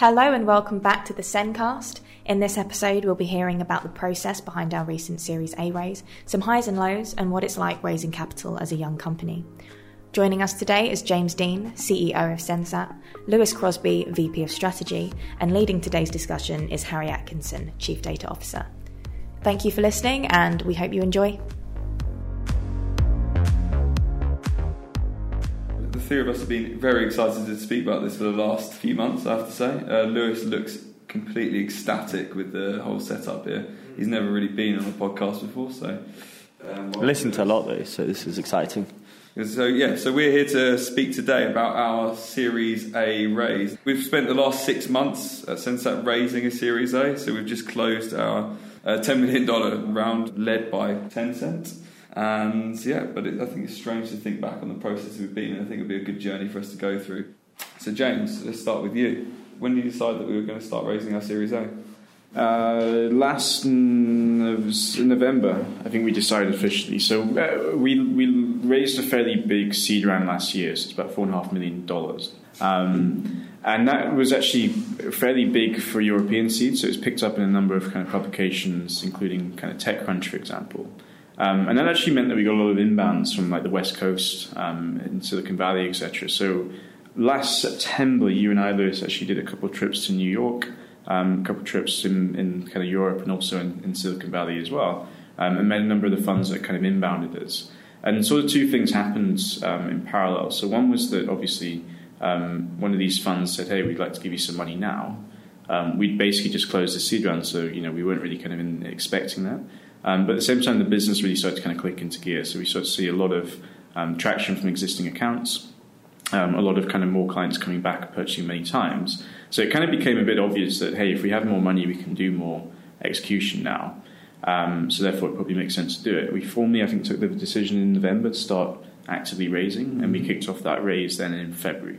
Hello and welcome back to the Sencast. In this episode, we'll be hearing about the process behind our recent Series A raise, some highs and lows, and what it's like raising capital as a young company. Joining us today is James Dean, CEO of Sensat, Lewis Crosby, VP of Strategy, and leading today's discussion is Harry Atkinson, Chief Data Officer. Thank you for listening, and we hope you enjoy. Three of us have been very excited to speak about this for the last few months, I have to say. Uh, Lewis looks completely ecstatic with the whole setup here. He's never really been on a podcast before, so. Um, well, Listened to a lot though, so this is exciting. So yeah, so we're here to speak today about our Series A raise. We've spent the last six months at Sensat raising a Series A, so we've just closed our uh, $10 million round led by Tencent. And yeah, but it, I think it's strange to think back on the process we've been in. I think it'd be a good journey for us to go through. So, James, let's start with you. When did you decide that we were going to start raising our Series A? Uh, last November, I think we decided officially. So uh, we we raised a fairly big seed round last year. So it's about four and a half million dollars, um, and that was actually fairly big for European seed. So it's picked up in a number of kind of publications, including kind of TechCrunch, for example. Um, and that actually meant that we got a lot of inbounds from like the West Coast um, in Silicon Valley, etc. So last September, you and I, Lewis, actually did a couple of trips to New York, um, a couple of trips in, in kind of Europe and also in, in Silicon Valley as well, um, and met a number of the funds that kind of inbounded us. And sort of two things happened um, in parallel. So one was that obviously um, one of these funds said, "Hey, we'd like to give you some money now." we'd basically just closed the seed round, so you know we weren't really kind of in, expecting that. Um, but at the same time, the business really started to kind of click into gear. So we started to see a lot of um, traction from existing accounts, um, a lot of kind of more clients coming back purchasing many times. So it kind of became a bit obvious that hey, if we have more money, we can do more execution now. Um, so therefore, it probably makes sense to do it. We formally, I think, took the decision in November to start actively raising, and we kicked off that raise then in February.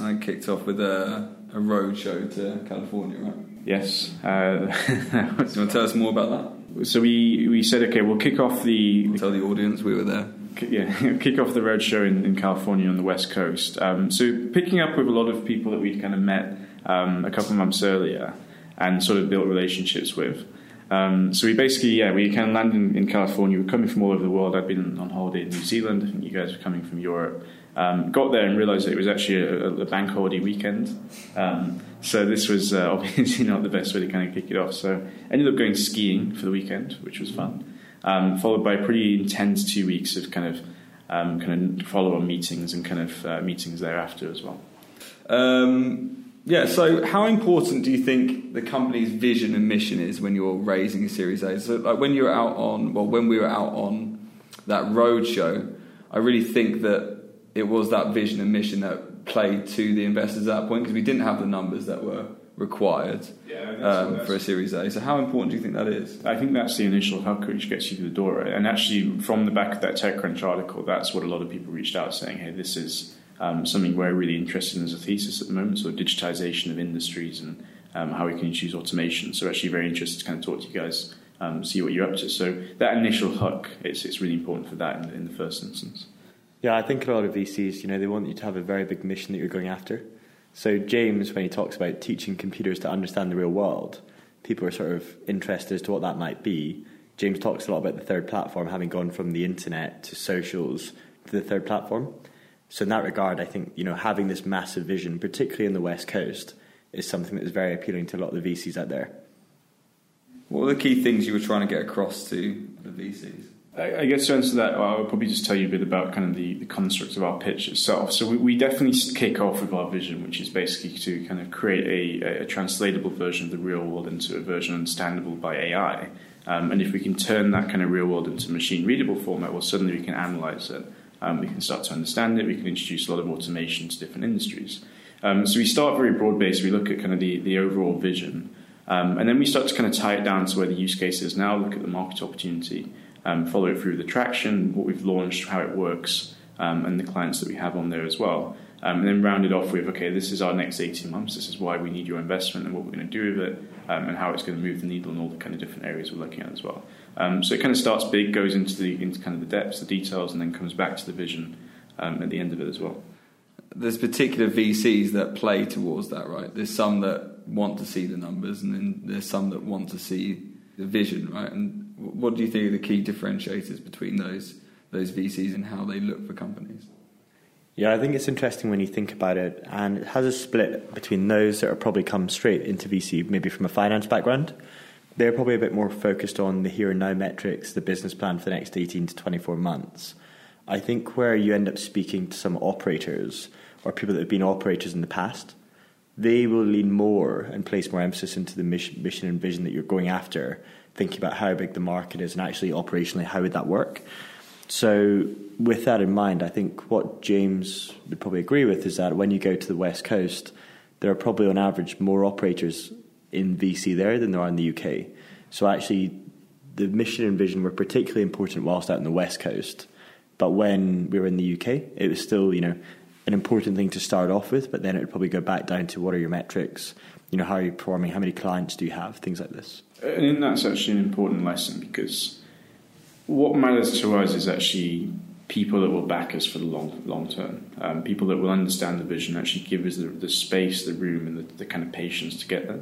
I kicked off with a, a road show to California, right? Yes. Uh, Do you want to tell us more about that? So we, we said, okay, we'll kick off the. Tell the audience we were there. Yeah, kick off the roadshow in, in California on the West Coast. Um, so picking up with a lot of people that we'd kind of met um, a couple of months earlier and sort of built relationships with. Um, so we basically, yeah, we kind of landed in, in, California. We're coming from all over the world. I've been on holiday in New Zealand. I think you guys are coming from Europe. Um, got there and realised it was actually a, a bank holiday weekend. Um, so this was uh, obviously not the best way to kind of kick it off. So ended up going skiing for the weekend, which was fun. Um, followed by pretty intense two weeks of kind of um, kind of follow-on meetings and kind of uh, meetings thereafter as well. Um, yeah. So how important do you think the company's vision and mission is when you're raising a Series A? So like when you're out on, well, when we were out on that road show, I really think that it was that vision and mission that played to the investors at that point because we didn't have the numbers that were required yeah, um, for a Series A. So, how important do you think that is? I think that's the initial hook which gets you through the door. And actually, from the back of that TechCrunch article, that's what a lot of people reached out saying, "Hey, this is um, something we're really interested in as a thesis at the moment. So, digitization of industries and um, how we can use automation." So, actually, very interested to kind of talk to you guys. Um, see what you're up to. So that initial hook, it's, it's really important for that in, in the first instance. Yeah, I think a lot of VCs, you know, they want you to have a very big mission that you're going after. So James, when he talks about teaching computers to understand the real world, people are sort of interested as to what that might be. James talks a lot about the third platform having gone from the internet to socials to the third platform. So in that regard, I think you know having this massive vision, particularly in the West Coast, is something that is very appealing to a lot of the VCs out there. What are the key things you were trying to get across to the VCs? I guess to answer that, I'll probably just tell you a bit about kind of the, the construct of our pitch itself. So we, we definitely kick off with our vision, which is basically to kind of create a, a translatable version of the real world into a version understandable by AI. Um, and if we can turn that kind of real world into machine readable format, well, suddenly we can analyze it. Um, we can start to understand it. We can introduce a lot of automation to different industries. Um, so we start very broad based. We look at kind of the, the overall vision. Um, and then we start to kind of tie it down to where the use case is now, look at the market opportunity um, follow it through the traction, what we've launched, how it works, um, and the clients that we have on there as well. Um, and then round it off with, okay, this is our next 18 months, this is why we need your investment and what we're going to do with it, um, and how it's going to move the needle in all the kind of different areas we're looking at as well. Um, so it kind of starts big, goes into the into kind of the depths, the details, and then comes back to the vision um, at the end of it as well. there's particular VCs that play towards that, right? There's some that want to see the numbers, and then there's some that want to see the vision, right? And what do you think are the key differentiators between those those VCs and how they look for companies? Yeah, I think it's interesting when you think about it, and it has a split between those that are probably come straight into VC, maybe from a finance background. They're probably a bit more focused on the here and now metrics, the business plan for the next 18 to 24 months. I think where you end up speaking to some operators or people that have been operators in the past, they will lean more and place more emphasis into the mission, mission and vision that you're going after, thinking about how big the market is and actually operationally how would that work. So, with that in mind, I think what James would probably agree with is that when you go to the West Coast, there are probably on average more operators in VC there than there are in the UK. So, actually, the mission and vision were particularly important whilst out in the West Coast. But when we were in the UK, it was still, you know, an important thing to start off with, but then it would probably go back down to what are your metrics, you know, how are you performing, how many clients do you have, things like this. And that's actually an important lesson because what matters to us is actually people that will back us for the long long term, um, people that will understand the vision, actually give us the, the space, the room, and the, the, kind of patience to get there.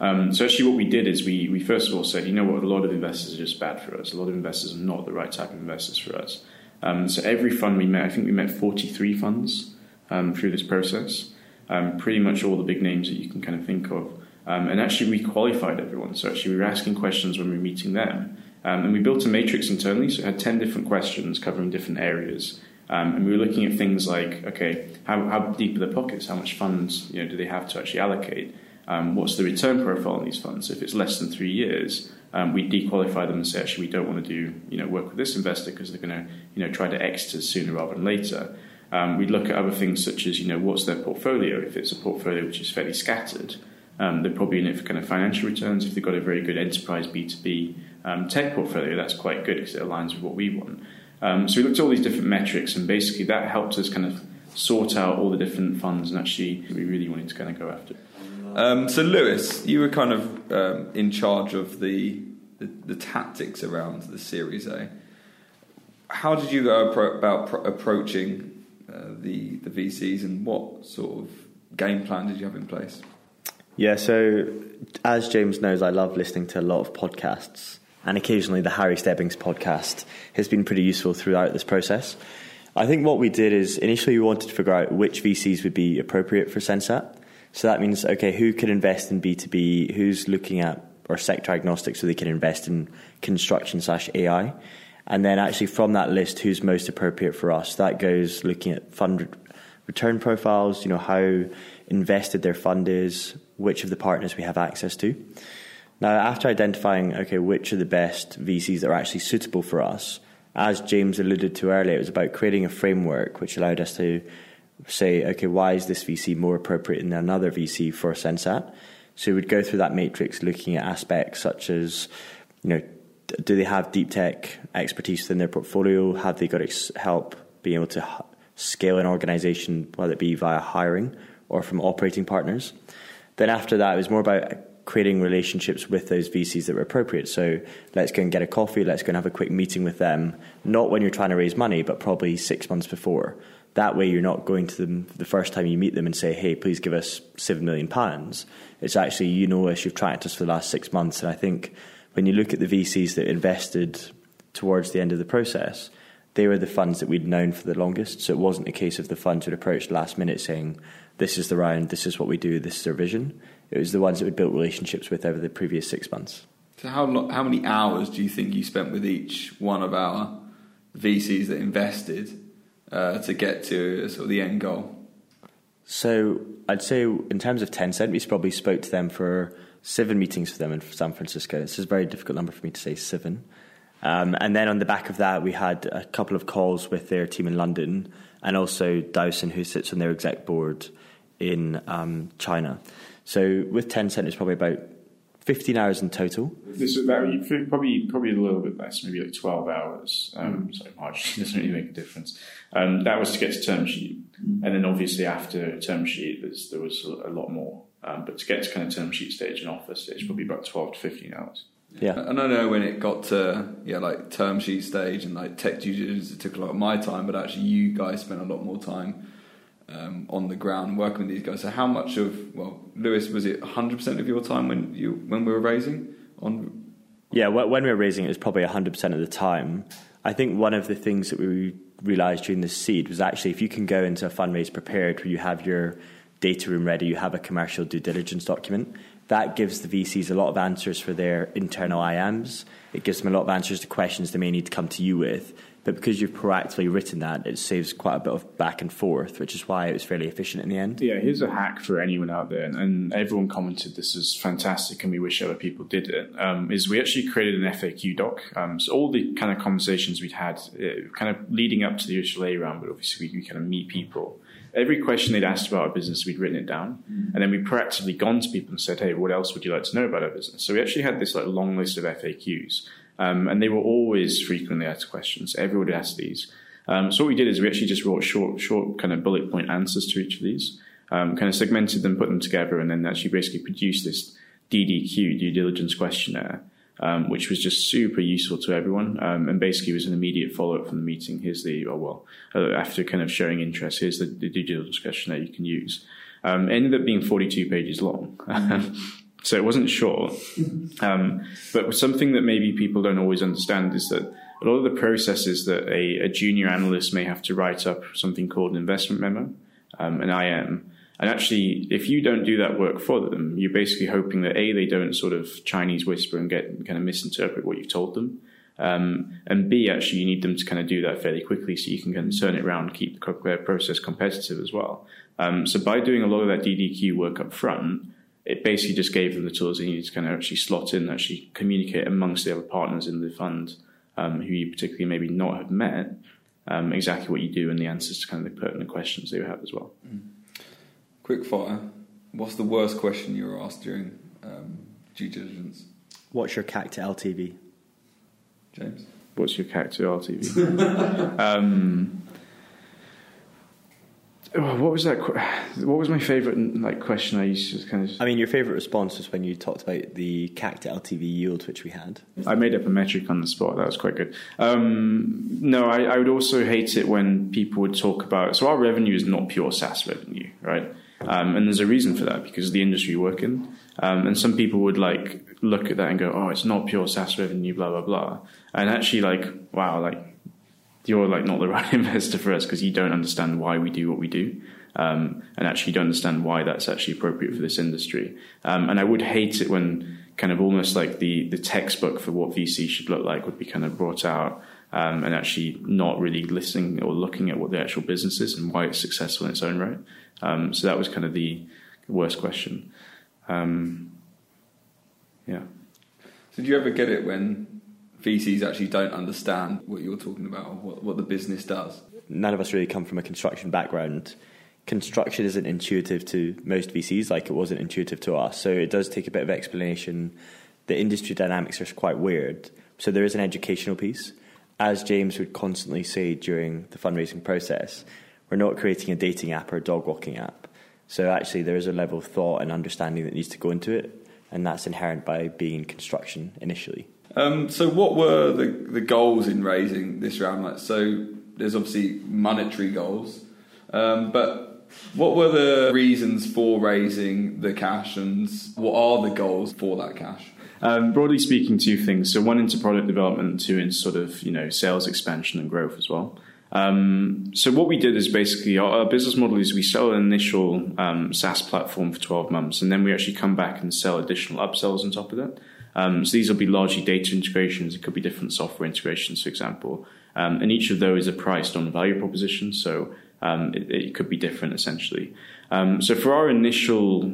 Um, so actually, what we did is we we first of all said, you know what, a lot of investors are just bad for us. A lot of investors are not the right type of investors for us. Um, so every fund we met, I think we met 43 funds um, through this process. Um, pretty much all the big names that you can kind of think of. Um, and actually, we qualified everyone. So actually, we were asking questions when we were meeting them. Um, and we built a matrix internally, so it had 10 different questions covering different areas. Um, and we were looking at things like, okay, how, how deep are the pockets? How much funds you know, do they have to actually allocate? Um, what's the return profile on these funds? So if it's less than three years, um, we dequalify them and say, actually, we don't want to do you know work with this investor because they're going to you know try to exit us sooner rather than later. Um, we look at other things such as you know what's their portfolio. If it's a portfolio which is fairly scattered, um, they're probably in it for kind of financial returns. If they've got a very good enterprise B two B um, tech portfolio, that's quite good because it aligns with what we want. Um, so we looked at all these different metrics, and basically that helped us kind of sort out all the different funds, and actually we really wanted to kind of go after. Um, so Lewis, you were kind of um, in charge of the, the, the tactics around the Series A. How did you go about pro- approaching uh, the the VCs, and what sort of game plan did you have in place? Yeah, so as James knows, I love listening to a lot of podcasts and occasionally the Harry Stebbings podcast has been pretty useful throughout this process. I think what we did is initially we wanted to figure out which VCs would be appropriate for Sensat. So that means, okay, who can invest in B2B, who's looking at or sector agnostic so they can invest in construction slash AI. And then actually from that list, who's most appropriate for us? That goes looking at fund return profiles, you know, how invested their fund is, which of the partners we have access to. Now, after identifying, okay, which are the best VCs that are actually suitable for us, as James alluded to earlier, it was about creating a framework which allowed us to say, okay, why is this VC more appropriate than another VC for Sensat? So we would go through that matrix looking at aspects such as, you know, do they have deep tech expertise within their portfolio? Have they got help being able to scale an organization, whether it be via hiring or from operating partners? Then after that, it was more about creating relationships with those VCs that were appropriate. So let's go and get a coffee, let's go and have a quick meeting with them, not when you're trying to raise money, but probably six months before. That way, you're not going to them the first time you meet them and say, hey, please give us £7 million. It's actually, you know us, you've tracked us for the last six months. And I think when you look at the VCs that invested towards the end of the process, they were the funds that we'd known for the longest. So it wasn't a case of the funds would approach last minute saying, this is the round, this is what we do, this is our vision it was the ones that we built relationships with over the previous six months. So how lo- how many hours do you think you spent with each one of our VCs that invested uh, to get to sort of the end goal? So I'd say in terms of Tencent, we probably spoke to them for seven meetings for them in San Francisco. This is a very difficult number for me to say seven. Um, and then on the back of that, we had a couple of calls with their team in London and also Dowson, who sits on their exec board in um, China. So with Tencent, it's probably about 15 hours in total. This is about probably probably a little bit less, maybe like 12 hours. Um, mm. So marginally doesn't really make a difference. Um, that was to get to term sheet, mm. and then obviously after term sheet, there was a lot more. Um, but to get to kind of term sheet stage and offer stage, probably about 12 to 15 hours. Yeah, and I know when it got to yeah like term sheet stage and like tech due diligence, it took a lot of my time, but actually you guys spent a lot more time um, on the ground working with these guys. So how much of well, Lewis, was it 100% of your time when you when we were raising on? Yeah, when we were raising, it was probably 100% of the time. I think one of the things that we realised during the seed was actually if you can go into a fundraise prepared where you have your data room ready, you have a commercial due diligence document, that gives the VCs a lot of answers for their internal IMs. It gives them a lot of answers to questions they may need to come to you with. But because you've proactively written that, it saves quite a bit of back and forth, which is why it was fairly efficient in the end. Yeah, here's a hack for anyone out there, and everyone commented this is fantastic, and we wish other people did it. Um, is we actually created an FAQ doc. Um, so all the kind of conversations we'd had, uh, kind of leading up to the initial A round, but obviously we, we kind of meet people every question they'd asked about our business, we'd written it down, mm. and then we proactively gone to people and said, "Hey, what else would you like to know about our business?" So we actually had this like long list of FAQs, um, and they were always frequently asked questions. Everybody asked these. Um, so what we did is we actually just wrote short, short kind of bullet point answers to each of these, um, kind of segmented them, put them together, and then actually basically produced this DDQ due diligence questionnaire um, which was just super useful to everyone. Um, and basically, was an immediate follow up from the meeting. Here's the, oh, well, uh, after kind of showing interest, here's the, the digital discussion that you can use. Um, ended up being 42 pages long. so it wasn't short. Um, but something that maybe people don't always understand is that a lot of the processes that a, a junior analyst may have to write up something called an investment memo, um, an IM, and actually, if you don't do that work for them, you're basically hoping that A, they don't sort of Chinese whisper and get kind of misinterpret what you've told them. Um, and B, actually, you need them to kind of do that fairly quickly so you can kind of turn it around and keep the process competitive as well. Um, so by doing a lot of that DDQ work up front, it basically just gave them the tools they needed to kind of actually slot in, actually communicate amongst the other partners in the fund um, who you particularly maybe not have met, um, exactly what you do and the answers to kind of the pertinent questions they have as well. Mm. Quick fire. What's the worst question you were asked during um, due diligence? What's your CAC to LTV? James? What's your CAC to LTV? um, oh, what was that? What was my favourite like question? I used to kind of. I mean, your favourite response was when you talked about the CAC to LTV yield, which we had. I made up a metric on the spot. That was quite good. Um, no, I, I, would also hate it when people would talk about. So our revenue is not pure SaaS revenue, right? Um, and there's a reason for that because of the industry you work in. Um, and some people would like look at that and go, "Oh, it's not pure SaaS revenue, blah blah blah." And actually, like, wow, like you're like not the right investor for us because you don't understand why we do what we do, um, and actually don't understand why that's actually appropriate for this industry. Um, and I would hate it when kind of almost like the the textbook for what VC should look like would be kind of brought out. Um, and actually not really listening or looking at what the actual business is and why it's successful in its own right. Um, so that was kind of the worst question. Um, yeah. So do you ever get it when VCs actually don't understand what you're talking about or what, what the business does? None of us really come from a construction background. Construction isn't intuitive to most VCs like it wasn't intuitive to us. So it does take a bit of explanation. The industry dynamics are quite weird. So there is an educational piece. As James would constantly say during the fundraising process, we're not creating a dating app or a dog walking app. So actually, there is a level of thought and understanding that needs to go into it, and that's inherent by being in construction initially. Um, so, what were the, the goals in raising this round? Like, so there's obviously monetary goals, um, but what were the reasons for raising the cash, and what are the goals for that cash? Um, broadly speaking, two things. So one into product development, two into sort of you know sales expansion and growth as well. Um, so what we did is basically our, our, business model is we sell an initial um, SaaS platform for 12 months, and then we actually come back and sell additional upsells on top of that. Um, so these will be largely data integrations. It could be different software integrations, for example, um, and each of those are priced on value proposition. So um, it, it, could be different essentially. Um, so for our initial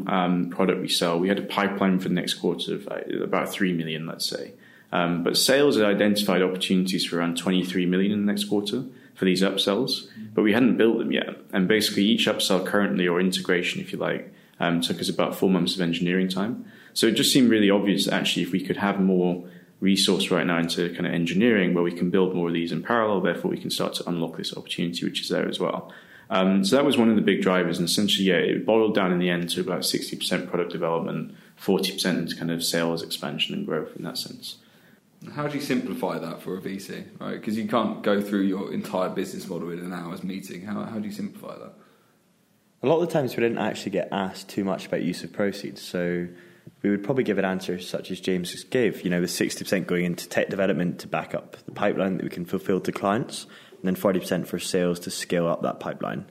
product we sell, we had a pipeline for the next quarter of uh, about three million, let's say. but sales had identified opportunities for around 23 million in the next quarter for these upsells, but we hadn't built them yet. And basically, each upsell currently, or integration, if you like, um, took us about four months of engineering time. So it just seemed really obvious that actually, if we could have more resource right now into kind of engineering where we can build more of these in parallel, therefore we can start to unlock this opportunity, which is there as well. Um, so that was one of the big drivers, and essentially, yeah, it boiled down in the end to about 60% product development, 40% into kind of sales expansion and growth in that sense. How do you simplify that for a VC, right? Because you can't go through your entire business model in an hour's meeting. How, how do you simplify that? A lot of the times we didn't actually get asked too much about use of proceeds, so we would probably give an answer such as James gave, you know, with 60% going into tech development to back up the pipeline that we can fulfill to clients, and then 40% for sales to scale up that pipeline.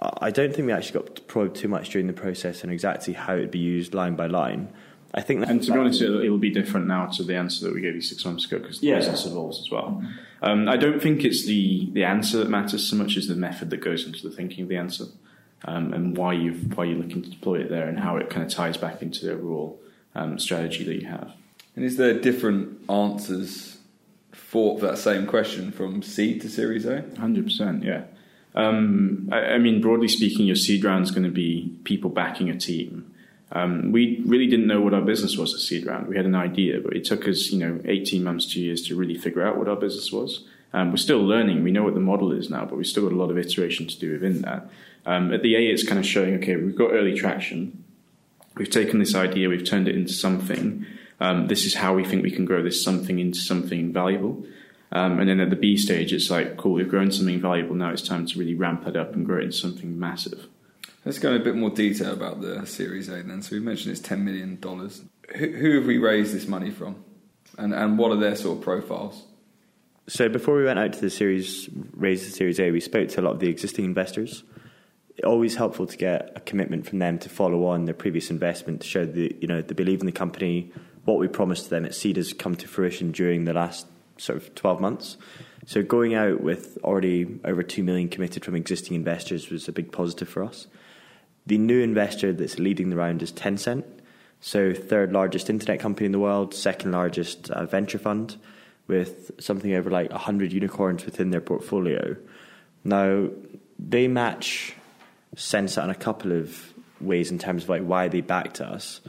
I don't think we actually got probed too much during the process on exactly how it'd be used line by line. I think, that, and to be honest, it'll, it'll, be different now to the answer that we gave you six months ago because the yeah. business evolves as well. Um, I don't think it's the the answer that matters so much as the method that goes into the thinking of the answer, um, and why you why you're looking to deploy it there, and how it kind of ties back into the overall um, strategy that you have. And is there different answers for that same question from seed to Series A? Hundred percent, yeah. Um, I, I, mean, broadly speaking, your seed round is going to be people backing a team. Um, we really didn't know what our business was at seed round. We had an idea, but it took us, you know, 18 months, two years to really figure out what our business was. Um, we're still learning. We know what the model is now, but we've still got a lot of iteration to do within that. Um, at the A, it's kind of showing, okay, we've got early traction. We've taken this idea, we've turned it into something. Um, this is how we think we can grow this something into something valuable. Um, and then at the B stage, it's like, cool, we've grown something valuable. Now it's time to really ramp that up and grow it into something massive. Let's go in a bit more detail about the Series A then. So we mentioned it's $10 million. Who, who have we raised this money from? And, and what are their sort of profiles? So before we went out to the series, raise the Series A, we spoke to a lot of the existing investors. Always helpful to get a commitment from them to follow on their previous investment to show that you know they believe in the company. What we promised to them at Seed has come to fruition during the last sort of 12 months. So going out with already over 2 million committed from existing investors was a big positive for us. The new investor that's leading the round is Tencent, so third largest internet company in the world, second largest uh, venture fund, with something over like 100 unicorns within their portfolio. Now, they match Sensat in a couple of ways in terms of like why they backed us.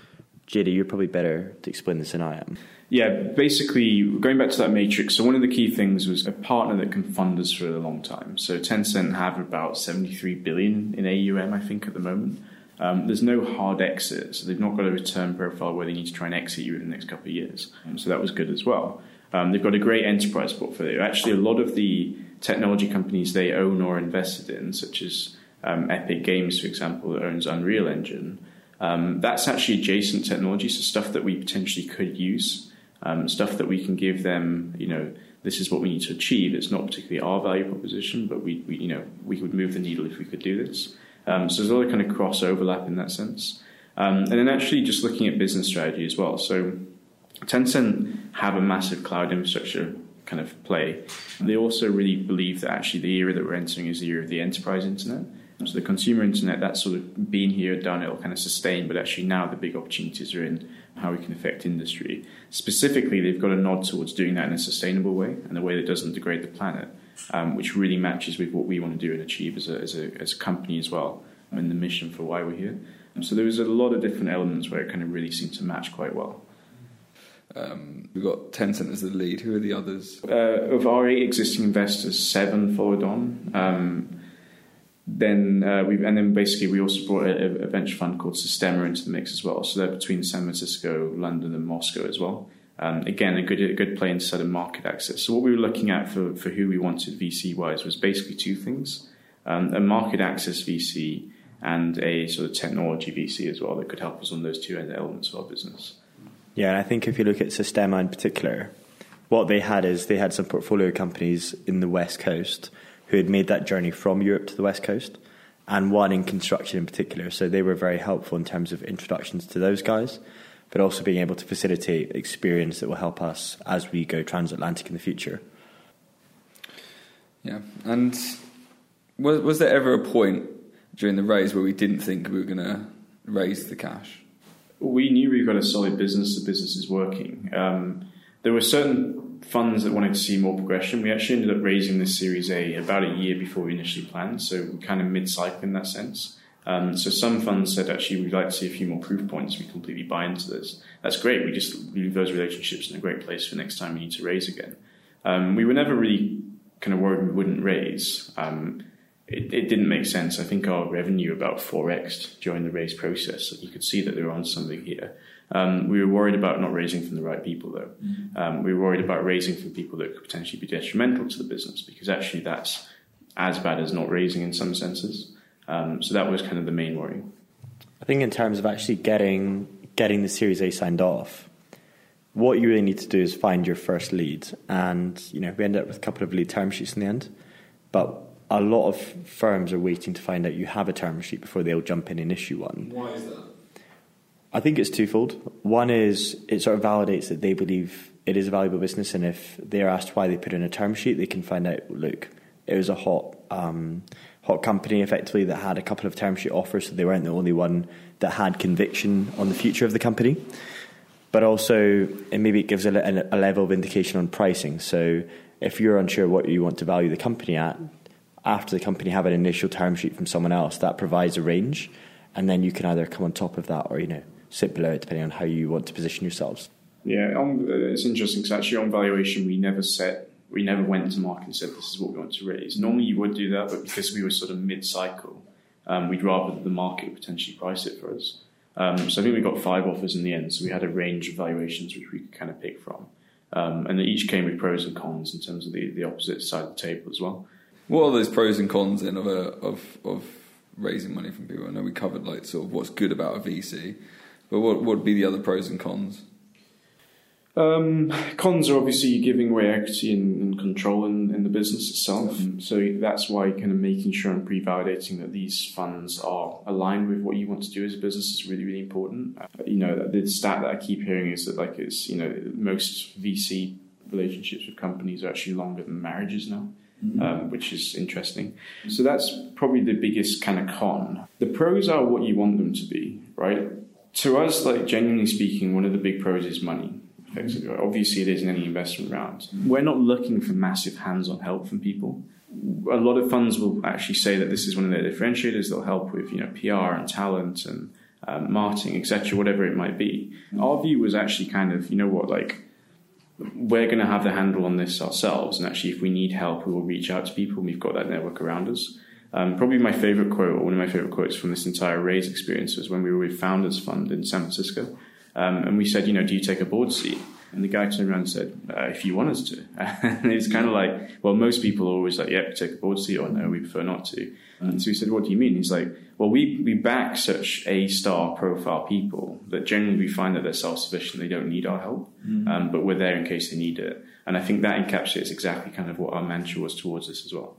JD, you're probably better to explain this than I am. Yeah, basically, going back to that matrix, so one of the key things was a partner that can fund us for a long time. So Tencent have about 73 billion in AUM, I think, at the moment. Um, there's no hard exit, so they've not got a return profile where they need to try and exit you in the next couple of years. Um, so that was good as well. Um, they've got a great enterprise portfolio. Actually, a lot of the technology companies they own or invested in, such as um, Epic Games, for example, that owns Unreal Engine, um, that's actually adjacent technology, so stuff that we potentially could use um, stuff that we can give them. You know, this is what we need to achieve. It's not particularly our value proposition, but we, we you know, we would move the needle if we could do this. Um, so there's a lot of kind of cross overlap in that sense. Um, and then actually just looking at business strategy as well. So Tencent have a massive cloud infrastructure kind of play. They also really believe that actually the era that we're entering is the era of the enterprise internet. So the consumer internet, that's sort of been here, done, it'll kind of sustain, but actually now the big opportunities are in how we can affect industry. Specifically, they've got a nod towards doing that in a sustainable way and a way that doesn't degrade the planet, um, which really matches with what we want to do and achieve as a, as a, as a company as well, and the mission for why we're here. Um, so there was a lot of different elements where it kind of really seemed to match quite well. Um, we've got Tencent as the lead. Who are the others? Uh, of our eight existing investors, seven followed on. Um, then uh, we and then basically we also brought a, a, venture fund called Sistema into the mix as well. So they're between San Francisco, London, and Moscow as well. Um, again, a good a good play in of market access. So what we were looking at for for who we wanted VC wise was basically two things: um, a market access VC and a sort of technology VC as well that could help us on those two elements of our business. Yeah, and I think if you look at Sistema in particular, what they had is they had some portfolio companies in the West Coast who had made that journey from Europe to the West Coast, and one in construction in particular. So they were very helpful in terms of introductions to those guys, but also being able to facilitate experience that will help us as we go transatlantic in the future. Yeah, and was was there ever a point during the raise where we didn't think we were going to raise the cash? We knew we've got a solid business. The business is working. Um, there were certain funds that wanted to see more progression. We actually ended up raising this Series A about a year before we initially planned, so we're kind of mid-cycle in that sense. Um, so some funds said actually we'd like to see a few more proof points. We completely buy into this. That's great. We just leave those relationships in a great place for next time we need to raise again. Um, we were never really kind of worried we wouldn't raise. Um, it, it, didn't make sense. I think our revenue about 4x during the raise process. You could see that they were on something here. Um, we were worried about not raising from the right people, though. Mm-hmm. Um, we were worried about raising from people that could potentially be detrimental to the business, because actually that's as bad as not raising in some senses. Um, so that was kind of the main worry. I think in terms of actually getting getting the Series A signed off, what you really need to do is find your first lead, and you know we ended up with a couple of lead term sheets in the end, but a lot of firms are waiting to find out you have a term sheet before they'll jump in and issue one. Why is that? I think it's twofold. One is it sort of validates that they believe it is a valuable business, and if they're asked why they put in a term sheet, they can find out. Look, it was a hot, um, hot company effectively that had a couple of term sheet offers, so they weren't the only one that had conviction on the future of the company. But also, and maybe it gives a, a level of indication on pricing. So if you're unsure what you want to value the company at, after the company have an initial term sheet from someone else, that provides a range, and then you can either come on top of that or you know sit below it, depending on how you want to position yourselves. Yeah, on, uh, it's interesting because actually on valuation we never set, we never went to market and said this is what we want to raise. Normally you would do that, but because we were sort of mid-cycle, um, we'd rather that the market potentially price it for us. Um, so I think we got five offers in the end. So we had a range of valuations which we could kind of pick from, um, and they each came with pros and cons in terms of the, the opposite side of the table as well. What are those pros and cons then of a, of of raising money from people? I know we covered like sort of what's good about a VC, but what would be the other pros and cons? Um, cons are obviously giving away equity and, and control in, in, the business itself. Mm-hmm. So that's why kind of making sure and pre-validating that these funds are aligned with what you want to do as a business is really, really important. Uh, you know, the stat that I keep hearing is that like it's, you know, most VC relationships with companies are actually longer than marriages now. Mm-hmm. Um, which is interesting. So that's probably the biggest kind of con. The pros are what you want them to be, right? To us, like genuinely speaking, one of the big pros is money. Effectively, obviously, it isn't any investment round. We're not looking for massive hands-on help from people. A lot of funds will actually say that this is one of their differentiators. They'll help with you know PR and talent and um, marketing, etc., whatever it might be. Our view was actually kind of, you know what, like we're going to have the handle on this ourselves. And actually, if we need help, we will reach out to people. We've got that network around us. Um, probably my favorite quote, or one of my favorite quotes from this entire raise experience, was when we were with Founders Fund in San Francisco. Um, and we said, you know, do you take a board seat? And the guy turned around and said, uh, if you want us to. and it's kind of like, well, most people are always like, yeah, take a board seat, or no, we prefer not to. And so we said, what do you mean? He's like, well, we, we back such A star profile people that generally we find that they're self sufficient, they don't need our help, mm. um, but we're there in case they need it. And I think that encapsulates exactly kind of what our mantra was towards us as well.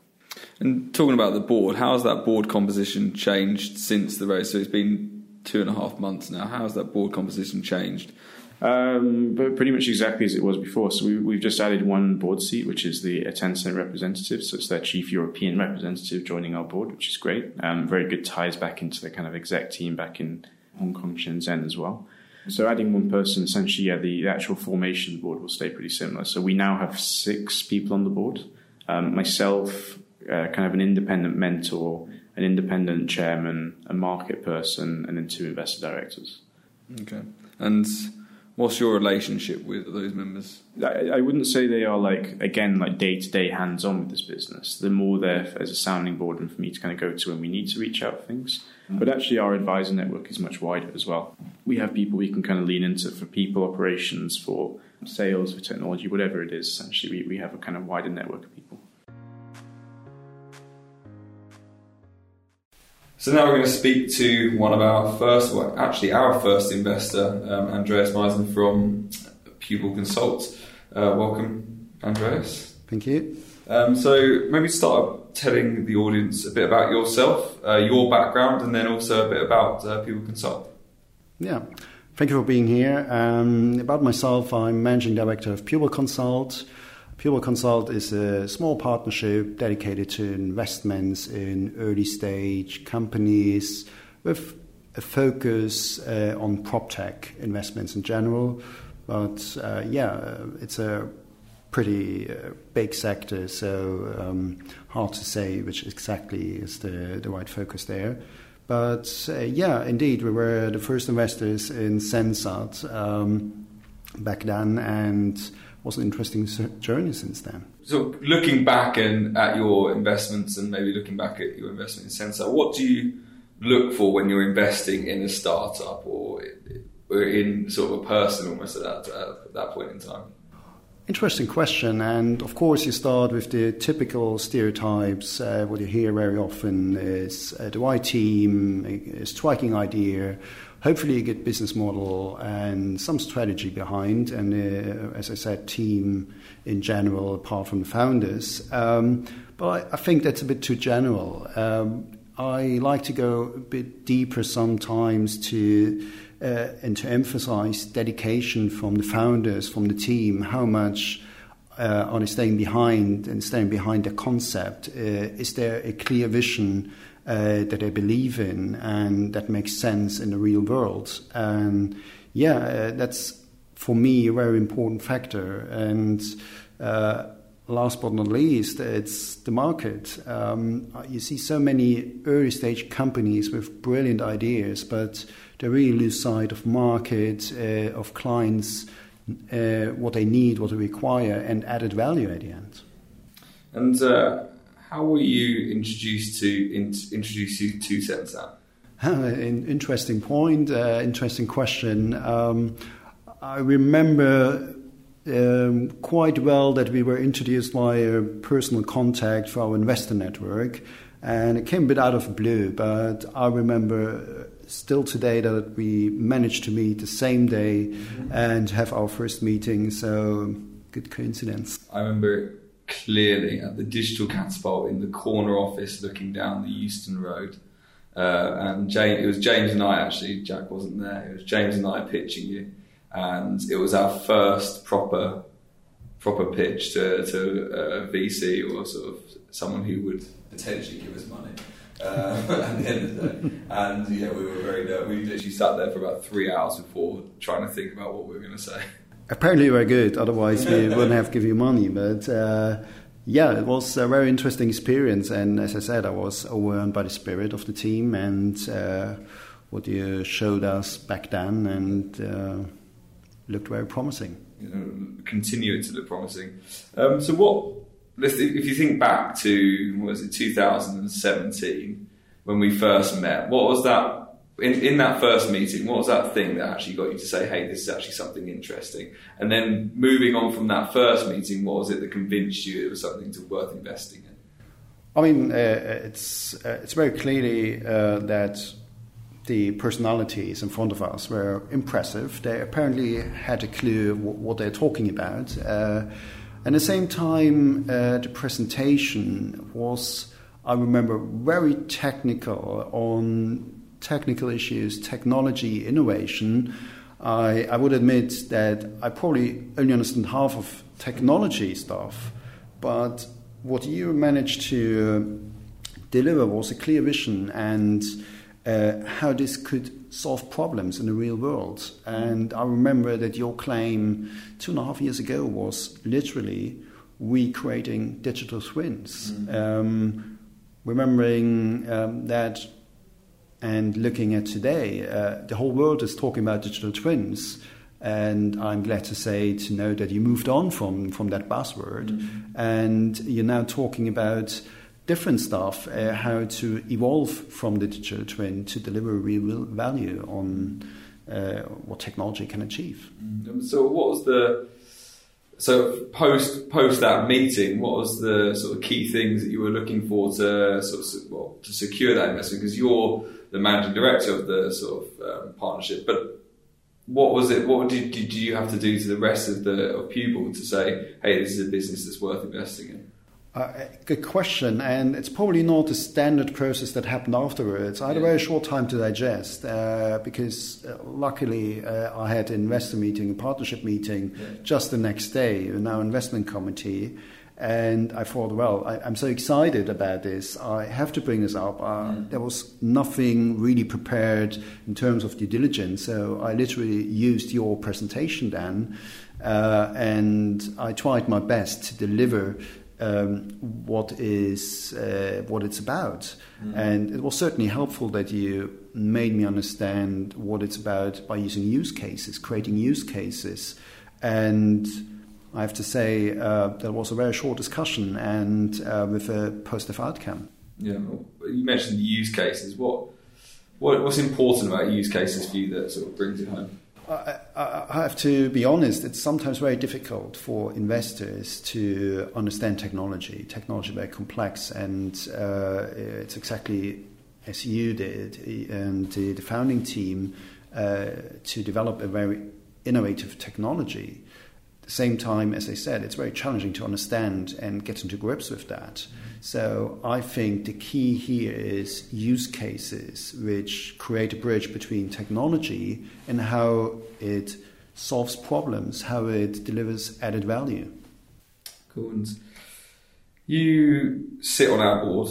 And talking about the board, how has that board composition changed since the race? So it's been two and a half months now. How has that board composition changed? Um, but pretty much exactly as it was before. So we, have just added one board seat, which is the Tencent representative. So it's their chief European representative joining our board, which is great. Um, very good ties back into the kind of exec team back in Hong Kong, Shenzhen as well. So adding one person, essentially, yeah, the, the actual formation of the board will stay pretty similar. So we now have six people on the board. Um, myself, uh, kind of an independent mentor, an independent chairman, a market person, and then two investor directors. Okay. And What's your relationship with those members? I, I wouldn't say they are like again like day to day hands on with this business. They're more there as a sounding board and for me to kind of go to when we need to reach out for things. But actually, our advisor network is much wider as well. We have people we can kind of lean into for people operations, for sales, for technology, whatever it is. Essentially, we, we have a kind of wider network of people. So now we're going to speak to one of our first, well, actually our first investor, um, Andreas Meisen from Pupil Consult. Uh, welcome, Andreas. Thank you. Um, so maybe start telling the audience a bit about yourself, uh, your background, and then also a bit about uh, Pupil Consult. Yeah, thank you for being here. Um, about myself, I'm managing director of Pupil Consult. Pupil Consult is a small partnership dedicated to investments in early stage companies with a focus uh, on prop tech investments in general. But uh, yeah, it's a pretty uh, big sector, so um, hard to say which exactly is the, the right focus there. But uh, yeah, indeed, we were the first investors in Sensat um, back then, and was an interesting journey since then. So, looking back and at your investments, and maybe looking back at your investment in Sensat, what do you look for when you're investing in a startup or in sort of a person almost at that, at that point in time? Interesting question, and of course, you start with the typical stereotypes. Uh, what you hear very often is uh, the right team, a striking idea, hopefully a good business model, and some strategy behind, and uh, as I said, team in general, apart from the founders. Um, but I, I, think that's a bit too general. Um, I like to go a bit deeper sometimes to uh, and to emphasize dedication from the founders, from the team, how much uh, are they staying behind and staying behind the concept? Uh, is there a clear vision uh, that they believe in and that makes sense in the real world? And yeah, uh, that's for me a very important factor. And uh, last but not least, it's the market. Um, you see so many early stage companies with brilliant ideas, but they really lose sight of market, uh, of clients, uh, what they need, what they require, and added value at the end. And uh, how were you introduced to in, introduce you to Sensat? An interesting point, uh, interesting question. Um, I remember um, quite well that we were introduced by a personal contact for our investor network, and it came a bit out of blue. But I remember still today that we managed to meet the same day mm-hmm. and have our first meeting. So good coincidence. I remember clearly at the digital catapult in the corner office looking down the Euston Road. Uh, and James, it was James and I actually. Jack wasn't there. It was James and I pitching you, and it was our first proper proper pitch to, to a VC or sort of someone who would potentially give us money uh, at the end of the day. And yeah, we were very nervous. We literally sat there for about three hours before trying to think about what we were going to say. Apparently, you were good. Otherwise, we wouldn't have given you money. But uh, yeah, it was a very interesting experience. And as I said, I was overwhelmed by the spirit of the team and uh, what you showed us back then, and uh, looked very promising. You know, continue it to look promising. Um, so, what if you think back to what was it 2017 when we first met what was that in, in that first meeting what was that thing that actually got you to say hey this is actually something interesting and then moving on from that first meeting what was it that convinced you it was something to worth investing in I mean, uh, it's uh, it's very clearly uh, that the personalities in front of us were impressive. They apparently had a clue what, what they're talking about. Uh, at the same time, uh, the presentation was, I remember, very technical on technical issues, technology, innovation. I, I would admit that I probably only understand half of technology stuff, but what you managed to deliver was a clear vision and uh, how this could solve problems in the real world. And I remember that your claim two and a half years ago was literally recreating digital twins. Mm-hmm. Um, remembering um, that and looking at today, uh, the whole world is talking about digital twins. And I'm glad to say to know that you moved on from, from that buzzword mm-hmm. and you're now talking about different stuff, uh, how to evolve from the digital twin to deliver real value on uh, what technology can achieve. Mm-hmm. So, what was the so post post that meeting? What was the sort of key things that you were looking for to sort of well, to secure that investment? Because you're the managing director of the sort of um, partnership, but what was it? What did, did you have to do to the rest of the of Pupil to say, "Hey, this is a business that's worth investing in"? Uh, good question, and it's probably not a standard process that happened afterwards. I had a very short time to digest uh, because, uh, luckily, uh, I had an investor meeting, a partnership meeting, yeah. just the next day in our investment committee, and I thought, well, I, am so excited about this. I have to bring this up. Uh, mm. There was nothing really prepared in terms of due diligence, so I literally used your presentation then. Uh, and I tried my best to deliver um, what is uh, what it's about. Mm. And it was certainly helpful that you made me understand what it's about by using use cases, creating use cases, and. I have to say uh, there was a very short discussion and uh, with a positive outcome. Yeah, you mentioned use cases. What, what what's important about use cases for you that sort of brings it home? I, I have to be honest, it's sometimes very difficult for investors to understand technology. Technology is very complex, and uh, it's exactly as you did and the, founding team uh, to develop a very innovative technology. Same time, as I said, it's very challenging to understand and get into grips with that. So I think the key here is use cases which create a bridge between technology and how it solves problems, how it delivers added value. Cool. You sit on our board,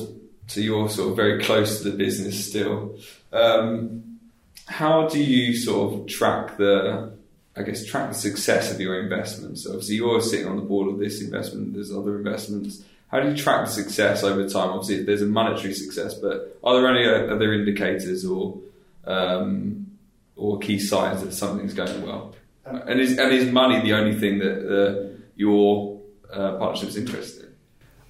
so you're sort of very close to the business still. Um, how do you sort of track the, I guess, track the success of your investments? So obviously, you're sitting on the board of this investment. There's other investments. How do you track the success over time? Obviously, there's a monetary success, but are there any other indicators or um, or key signs that something's going well? And is and is money the only thing that uh, your uh, partnership is interested in?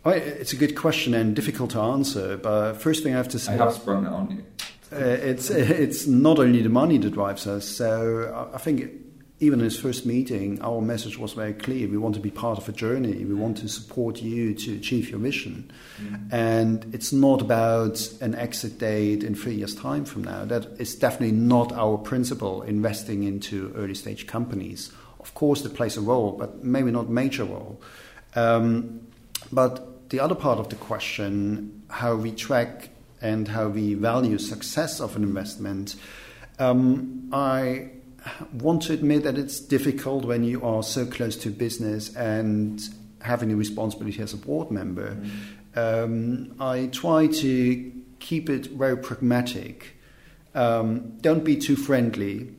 Oh, it's a good question and difficult to answer. But first thing I have to say, I have sprung that on you. Uh, it's it's not only the money that drives us. So I think even in his first meeting, our message was very clear. We want to be part of a journey. We want to support you to achieve your mission. Mm-hmm. And it's not about an exit date in three years' time from now. That is definitely not our principle, investing into early stage companies. Of course, it plays a role, but maybe not major role. Um, but the other part of the question, how we track and how we value success of an investment, um, I want to admit that it's difficult when you are so close to business and having a responsibility as a board member. Mm. Um, I try to keep it very pragmatic. Um, don't be too friendly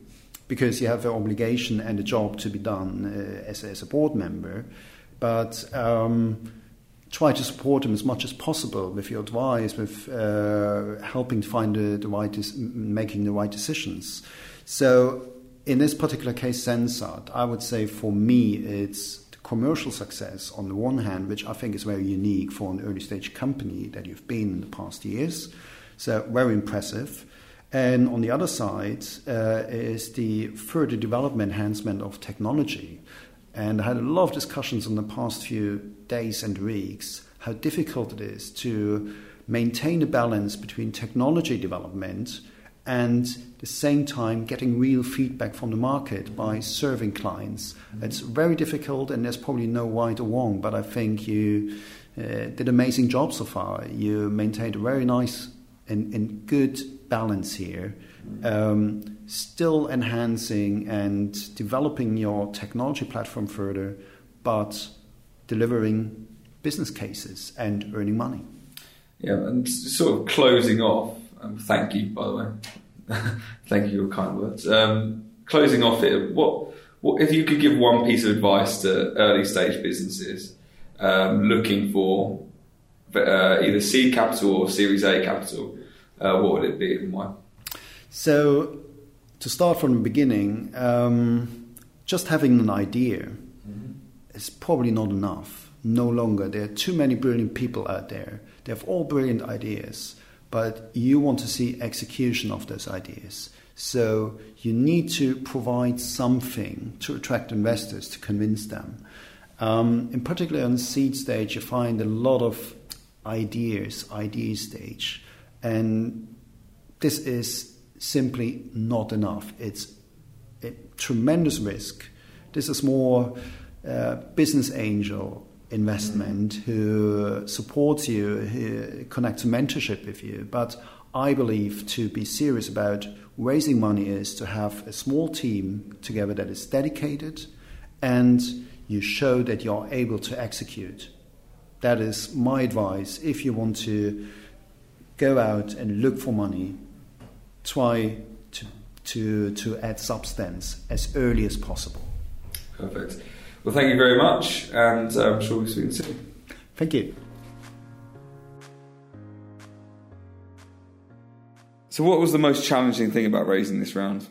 because you have an obligation and a job to be done uh, as, as, a board member. But um, try to support them as much as possible with your advice, with uh, helping to find the, the right, making the right decisions. So in this particular case, Sensat, I would say for me, it's commercial success on the one hand, which I think is very unique for an early stage company that you've been in the past years. So, very impressive. And on the other side uh, is the further development enhancement of technology. And I had a lot of discussions in the past few days and weeks how difficult it is to maintain a balance between technology development and at the same time getting real feedback from the market by serving clients. It's very difficult, and there's probably no right or wrong, but I think you uh, did an amazing job so far. You maintained a very nice and, and good balance here, um, still enhancing and developing your technology platform further, but delivering business cases and earning money. Yeah, and sort of closing off um, thank you, by the way. thank you for your kind words. Um, closing off it, what, what if you could give one piece of advice to early stage businesses um, looking for uh, either seed capital or Series A capital, uh, what would it be and why? So, to start from the beginning, um, just having an idea mm-hmm. is probably not enough. No longer. There are too many brilliant people out there. They have all brilliant ideas but you want to see execution of those ideas. So you need to provide something to attract investors to convince them. Um, in particular, on seed stage, you find a lot of ideas, idea stage, and this is simply not enough. It's a tremendous risk. This is more uh, business angel investment who supports you, who connects mentorship with you. But I believe to be serious about raising money is to have a small team together that is dedicated and you show that you're able to execute. That is my advice. If you want to go out and look for money, try to, to, to add substance as early as possible. Perfect. Well, thank you very much, and uh, I'm sure we'll see you soon. Thank you. So, what was the most challenging thing about raising this round?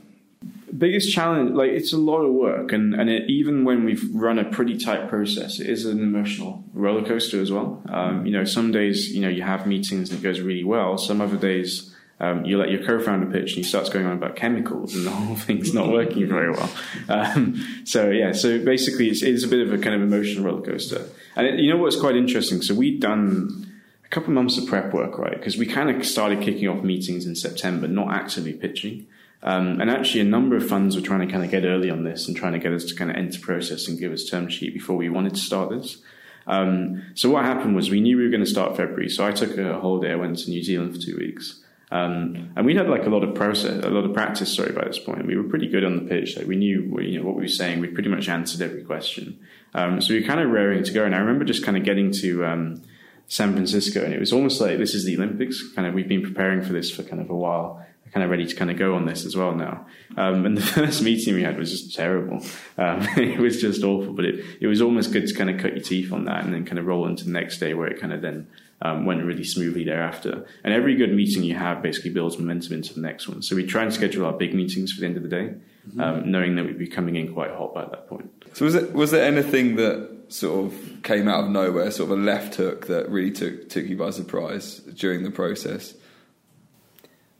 Biggest challenge, like it's a lot of work, and and it, even when we've run a pretty tight process, it is an emotional roller coaster as well. Um, you know, some days you know you have meetings and it goes really well. Some other days Um, you let your co-founder pitch, and he starts going on about chemicals, and the whole thing's not working very well. Um, so yeah, so basically, it's, it's a bit of a kind of emotional roller coaster. And it, you know what's quite interesting? So we'd done a couple of months of prep work, right? Because we kind of started kicking off meetings in September, not actively pitching. Um, and actually, a number of funds were trying to kind of get early on this and trying to get us to kind of enter process and give us term sheet before we wanted to start this. Um, so what happened was we knew we were going to start February, so I took a holiday. I went to New Zealand for two weeks, um, and we had like a lot of process, a lot of practice. Sorry, by this point, we were pretty good on the pitch. Like we knew, you know, what we were saying. We pretty much answered every question. Um, so we were kind of raring to go. And I remember just kind of getting to um, San Francisco, and it was almost like this is the Olympics. Kind of, we've been preparing for this for kind of a while kind of ready to kind of go on this as well now. Um, and the first meeting we had was just terrible. Um, it was just awful, but it, it was almost good to kind of cut your teeth on that and then kind of roll into the next day where it kind of then um, went really smoothly thereafter. And every good meeting you have basically builds momentum into the next one. So we try and schedule our big meetings for the end of the day, mm-hmm. Um, knowing that we'd be coming in quite hot by that point. So was it was there anything that sort of came out of nowhere, sort of a left hook that really took took you by surprise during the process?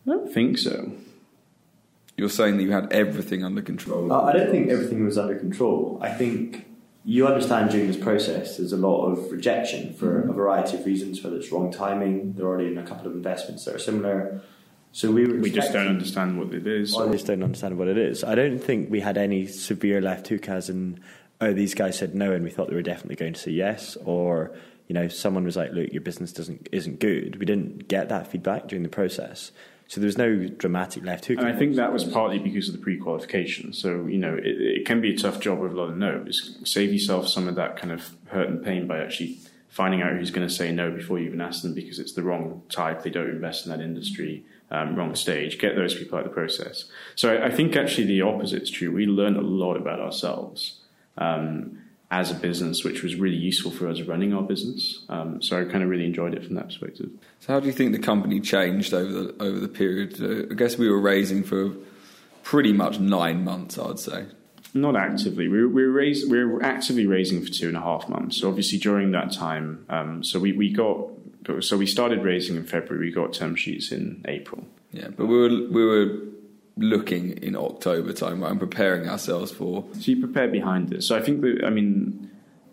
I don't think so. You're saying that you had everything under control. Uh, I don't think everything was under control. I think you understand during this process there's a lot of rejection for mm-hmm. a variety of reasons, whether it's wrong timing, they're already in a couple of investments that are similar. So we we just don't understand what it is. I just don't understand what it is. I don't think we had any severe left hook as in, oh, these guys said no and we thought they were definitely going to say yes, or you know, someone was like, look, your business doesn't isn't good. We didn't get that feedback during the process. So there's no dramatic left hook. And I think that was partly because of the pre-qualification. So you know, it, it, can be a tough job with a lot of no's. Save yourself some of that kind of hurt and pain by actually finding out who's going to say no before you even ask them because it's the wrong type. They don't invest in that industry. Um, wrong stage. Get those people out of the process. So I, I, think actually the opposite is true. We learn a lot about ourselves. Um, as a business, which was really useful for us running our business. Um, so I kind of really enjoyed it from that perspective. So how do you think the company changed over the over the period? Uh, I guess we were raising for pretty much nine months, I'd say. Not actively. We were, we were, raise, we were actively raising for two and a half months. So obviously during that time, um, so we, we got so we started raising in February. We got term sheets in April. Yeah, but we were we were looking in October time right, and preparing ourselves for. So you prepare behind it. So I think that I mean,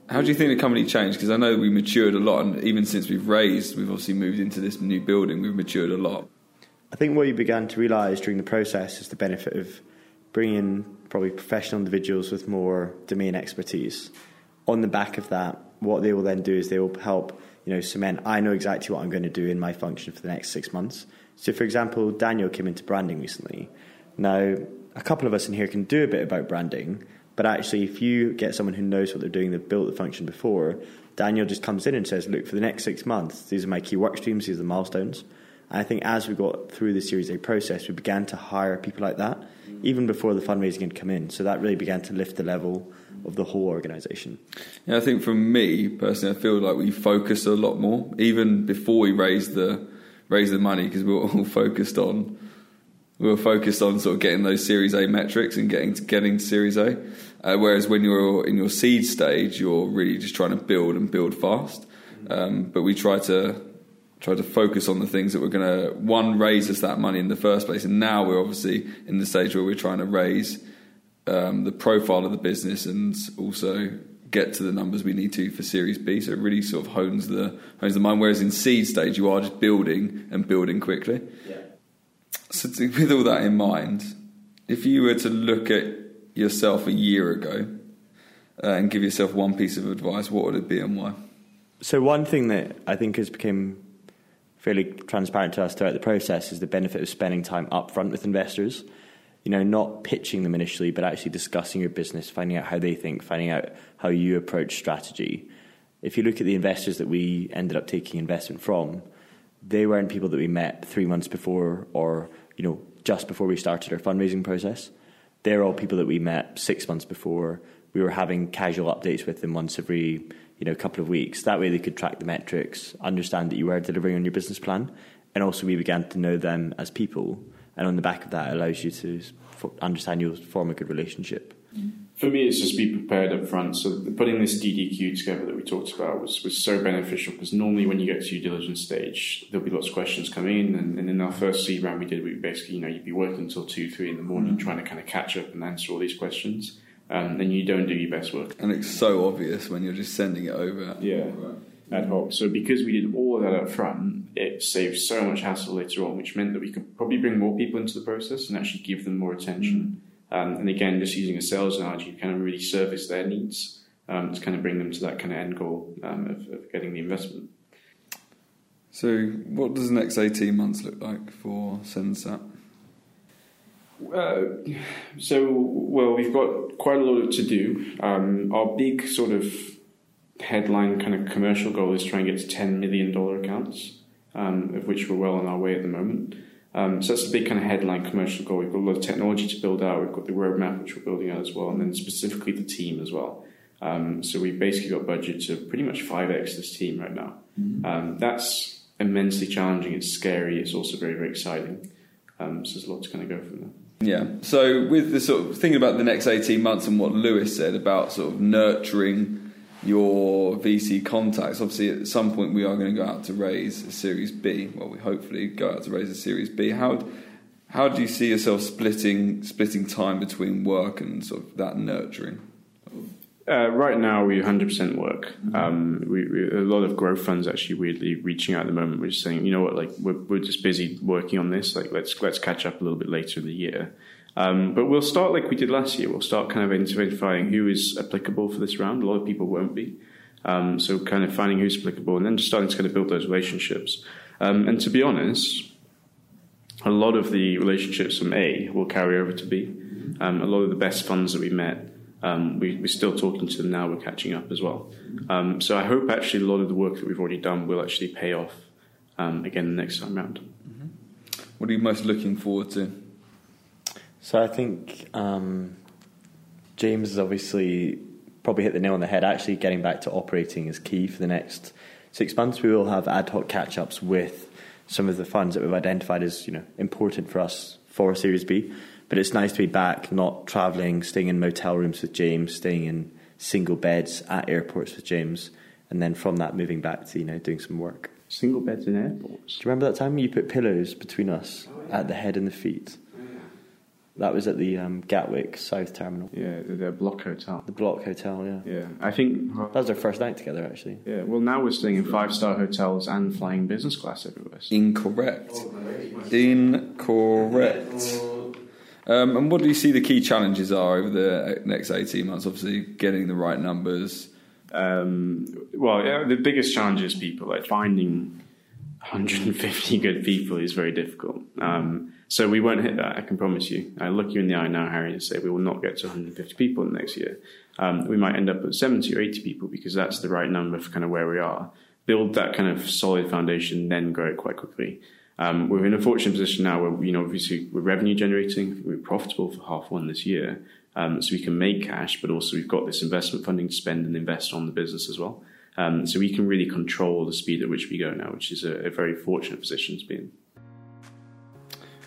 how do you think the company changed? Because I know we matured a lot, and even since we've raised, we've obviously moved into this new building. We've matured a lot. I think what you began to realise during the process is the benefit of bringing probably professional individuals with more domain expertise. On the back of that, what they will then do is they will help you know cement. I know exactly what I'm going to do in my function for the next six months. So, for example, Daniel came into branding recently. Now, a couple of us in here can do a bit about branding, but actually, if you get someone who knows what they're doing, they've built the function before, Daniel just comes in and says, Look, for the next six months, these are my key work streams, these are the milestones. And I think as we got through the Series A process, we began to hire people like that, even before the fundraising had come in. So that really began to lift the level of the whole organisation. Yeah, I think for me personally, I feel like we focused a lot more, even before we raised the raised the money, because we were all focused on we were focused on sort of getting those Series A metrics and getting to getting to Series A. Uh, whereas when you're in your seed stage, you're really just trying to build and build fast. Um, but we try to try to focus on the things that we're going to one raise us that money in the first place, and now we're obviously in the stage where we're trying to raise um, the profile of the business and also get to the numbers we need to for Series B. So it really sort of hones the hones the mind. Whereas in seed stage, you are just building and building quickly. Yeah. So, to, with all that in mind, if you were to look at yourself a year ago uh, and give yourself one piece of advice, what would it be and why? So, one thing that I think has become fairly transparent to us throughout the process is the benefit of spending time upfront with investors. You know, not pitching them initially, but actually discussing your business, finding out how they think, finding out how you approach strategy. If you look at the investors that we ended up taking investment from, they weren't people that we met three months before or you know just before we started our fundraising process. They're all people that we met six months before. We were having casual updates with them once every you know couple of weeks. That way they could track the metrics, understand that you were delivering on your business plan, and also we began to know them as people. And on the back of that, it allows you to understand you'll form a good relationship. Mm-hmm. For me, it's just be prepared up front. So putting this DDQ together that we talked about was, was so beneficial because normally when you get to your diligence stage, there'll be lots of questions coming in. And, and in our first seed round we did, we basically, you know, you'd be working until two, three in the morning mm-hmm. trying to kind of catch up and answer all these questions. Um, and you don't do your best work. And it's so obvious when you're just sending it over. Yeah. Ad hoc. So because we did all of that up front, it saved so much hassle later on, which meant that we could probably bring more people into the process and actually give them more attention. Mm um, and again, just using a sales analogy, you kind of really service their needs um, to kind of bring them to that kind of end goal um, of, of, getting the investment. So, what does the next 18 months look like for Sensat? Uh, so, well, we've got quite a lot to do. Um, our big sort of headline kind of commercial goal is trying to get to $10 million accounts, um, of which we're well on our way at the moment. Um, so that's the big kind of headline commercial goal. We've got a lot of technology to build out. We've got the roadmap which we're building out as well, and then specifically the team as well. Um, so we've basically got budget to pretty much five x this team right now. Mm-hmm. Um, that's immensely challenging. It's scary. It's also very very exciting. Um, so there's a lot to kind of go from there. Yeah. So with the sort of thinking about the next eighteen months and what Lewis said about sort of nurturing your VC contacts. Obviously, at some point, we are going to go out to raise a Series B. Well, we hopefully go out to raise a Series B. How how do you see yourself splitting splitting time between work and sort of that nurturing? Uh, right now, we 100% work. Um, we, we, a lot of growth funds actually weirdly reaching out at the moment. We're just saying, you know what, like we're, we're just busy working on this. Like let's let's catch up a little bit later in the year. Um, but we'll start like we did last year. We'll start kind of identifying who is applicable for this round. A lot of people won't be. Um, so kind of finding who's applicable and then just starting to kind of build those relationships. Um, and to be honest, a lot of the relationships from A will carry over to B. Um, a lot of the best funds that we met, um, we, are still talking to them now. We're catching up as well. Um, so I hope actually a lot of the work that we've already done will actually pay off again the next time round. Mm-hmm. What are you most looking forward to? So I think um, James has obviously probably hit the nail on the head. Actually, getting back to operating is key for the next six months. We will have ad hoc catch ups with some of the funds that we've identified as you know important for us for Series B. But it's nice to be back, not travelling, staying in motel rooms with James, staying in single beds at airports with James, and then from that moving back to you know doing some work. Single beds in airports. Do you remember that time you put pillows between us oh, yeah. at the head and the feet? That was at the um, Gatwick South Terminal. Yeah, the, the, Bloc Hotel. The Bloc Hotel, yeah. Yeah, I think that was our first night together, actually. Yeah, well, now we're staying in five star hotels and flying business class everywhere. Incorrect. Incorrect. Um, and what do you see the key challenges are over the next eighteen months? Obviously, getting the right numbers. Um, well, yeah, the biggest challenge is people like finding 150 good people is very difficult. Um, so we won't hit that, I can promise you. I look you in the eye now, Harry, and say we will not get to 150 people next year. Um, we might end up at 70 or 80 people because that's the right number for kind of where we are. Build that kind of solid foundation, then grow it quite quickly. Um, we're in a fortunate position now where, you know, obviously we're revenue generating, we're profitable for half one this year. Um, so we can make cash, but also we've got this investment funding to spend and invest on the business as well. Um, so we can really control the speed at which we go now, which is a, a very fortunate position to be in.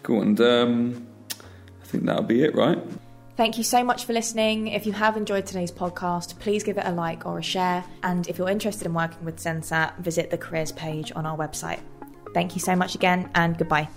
Cool, and um, I think that'll be it, right? Thank you so much for listening. If you have enjoyed today's podcast, please give it a like or a share. And if you're interested in working with Sensat, visit the careers page on our website. Thank you so much again, and goodbye.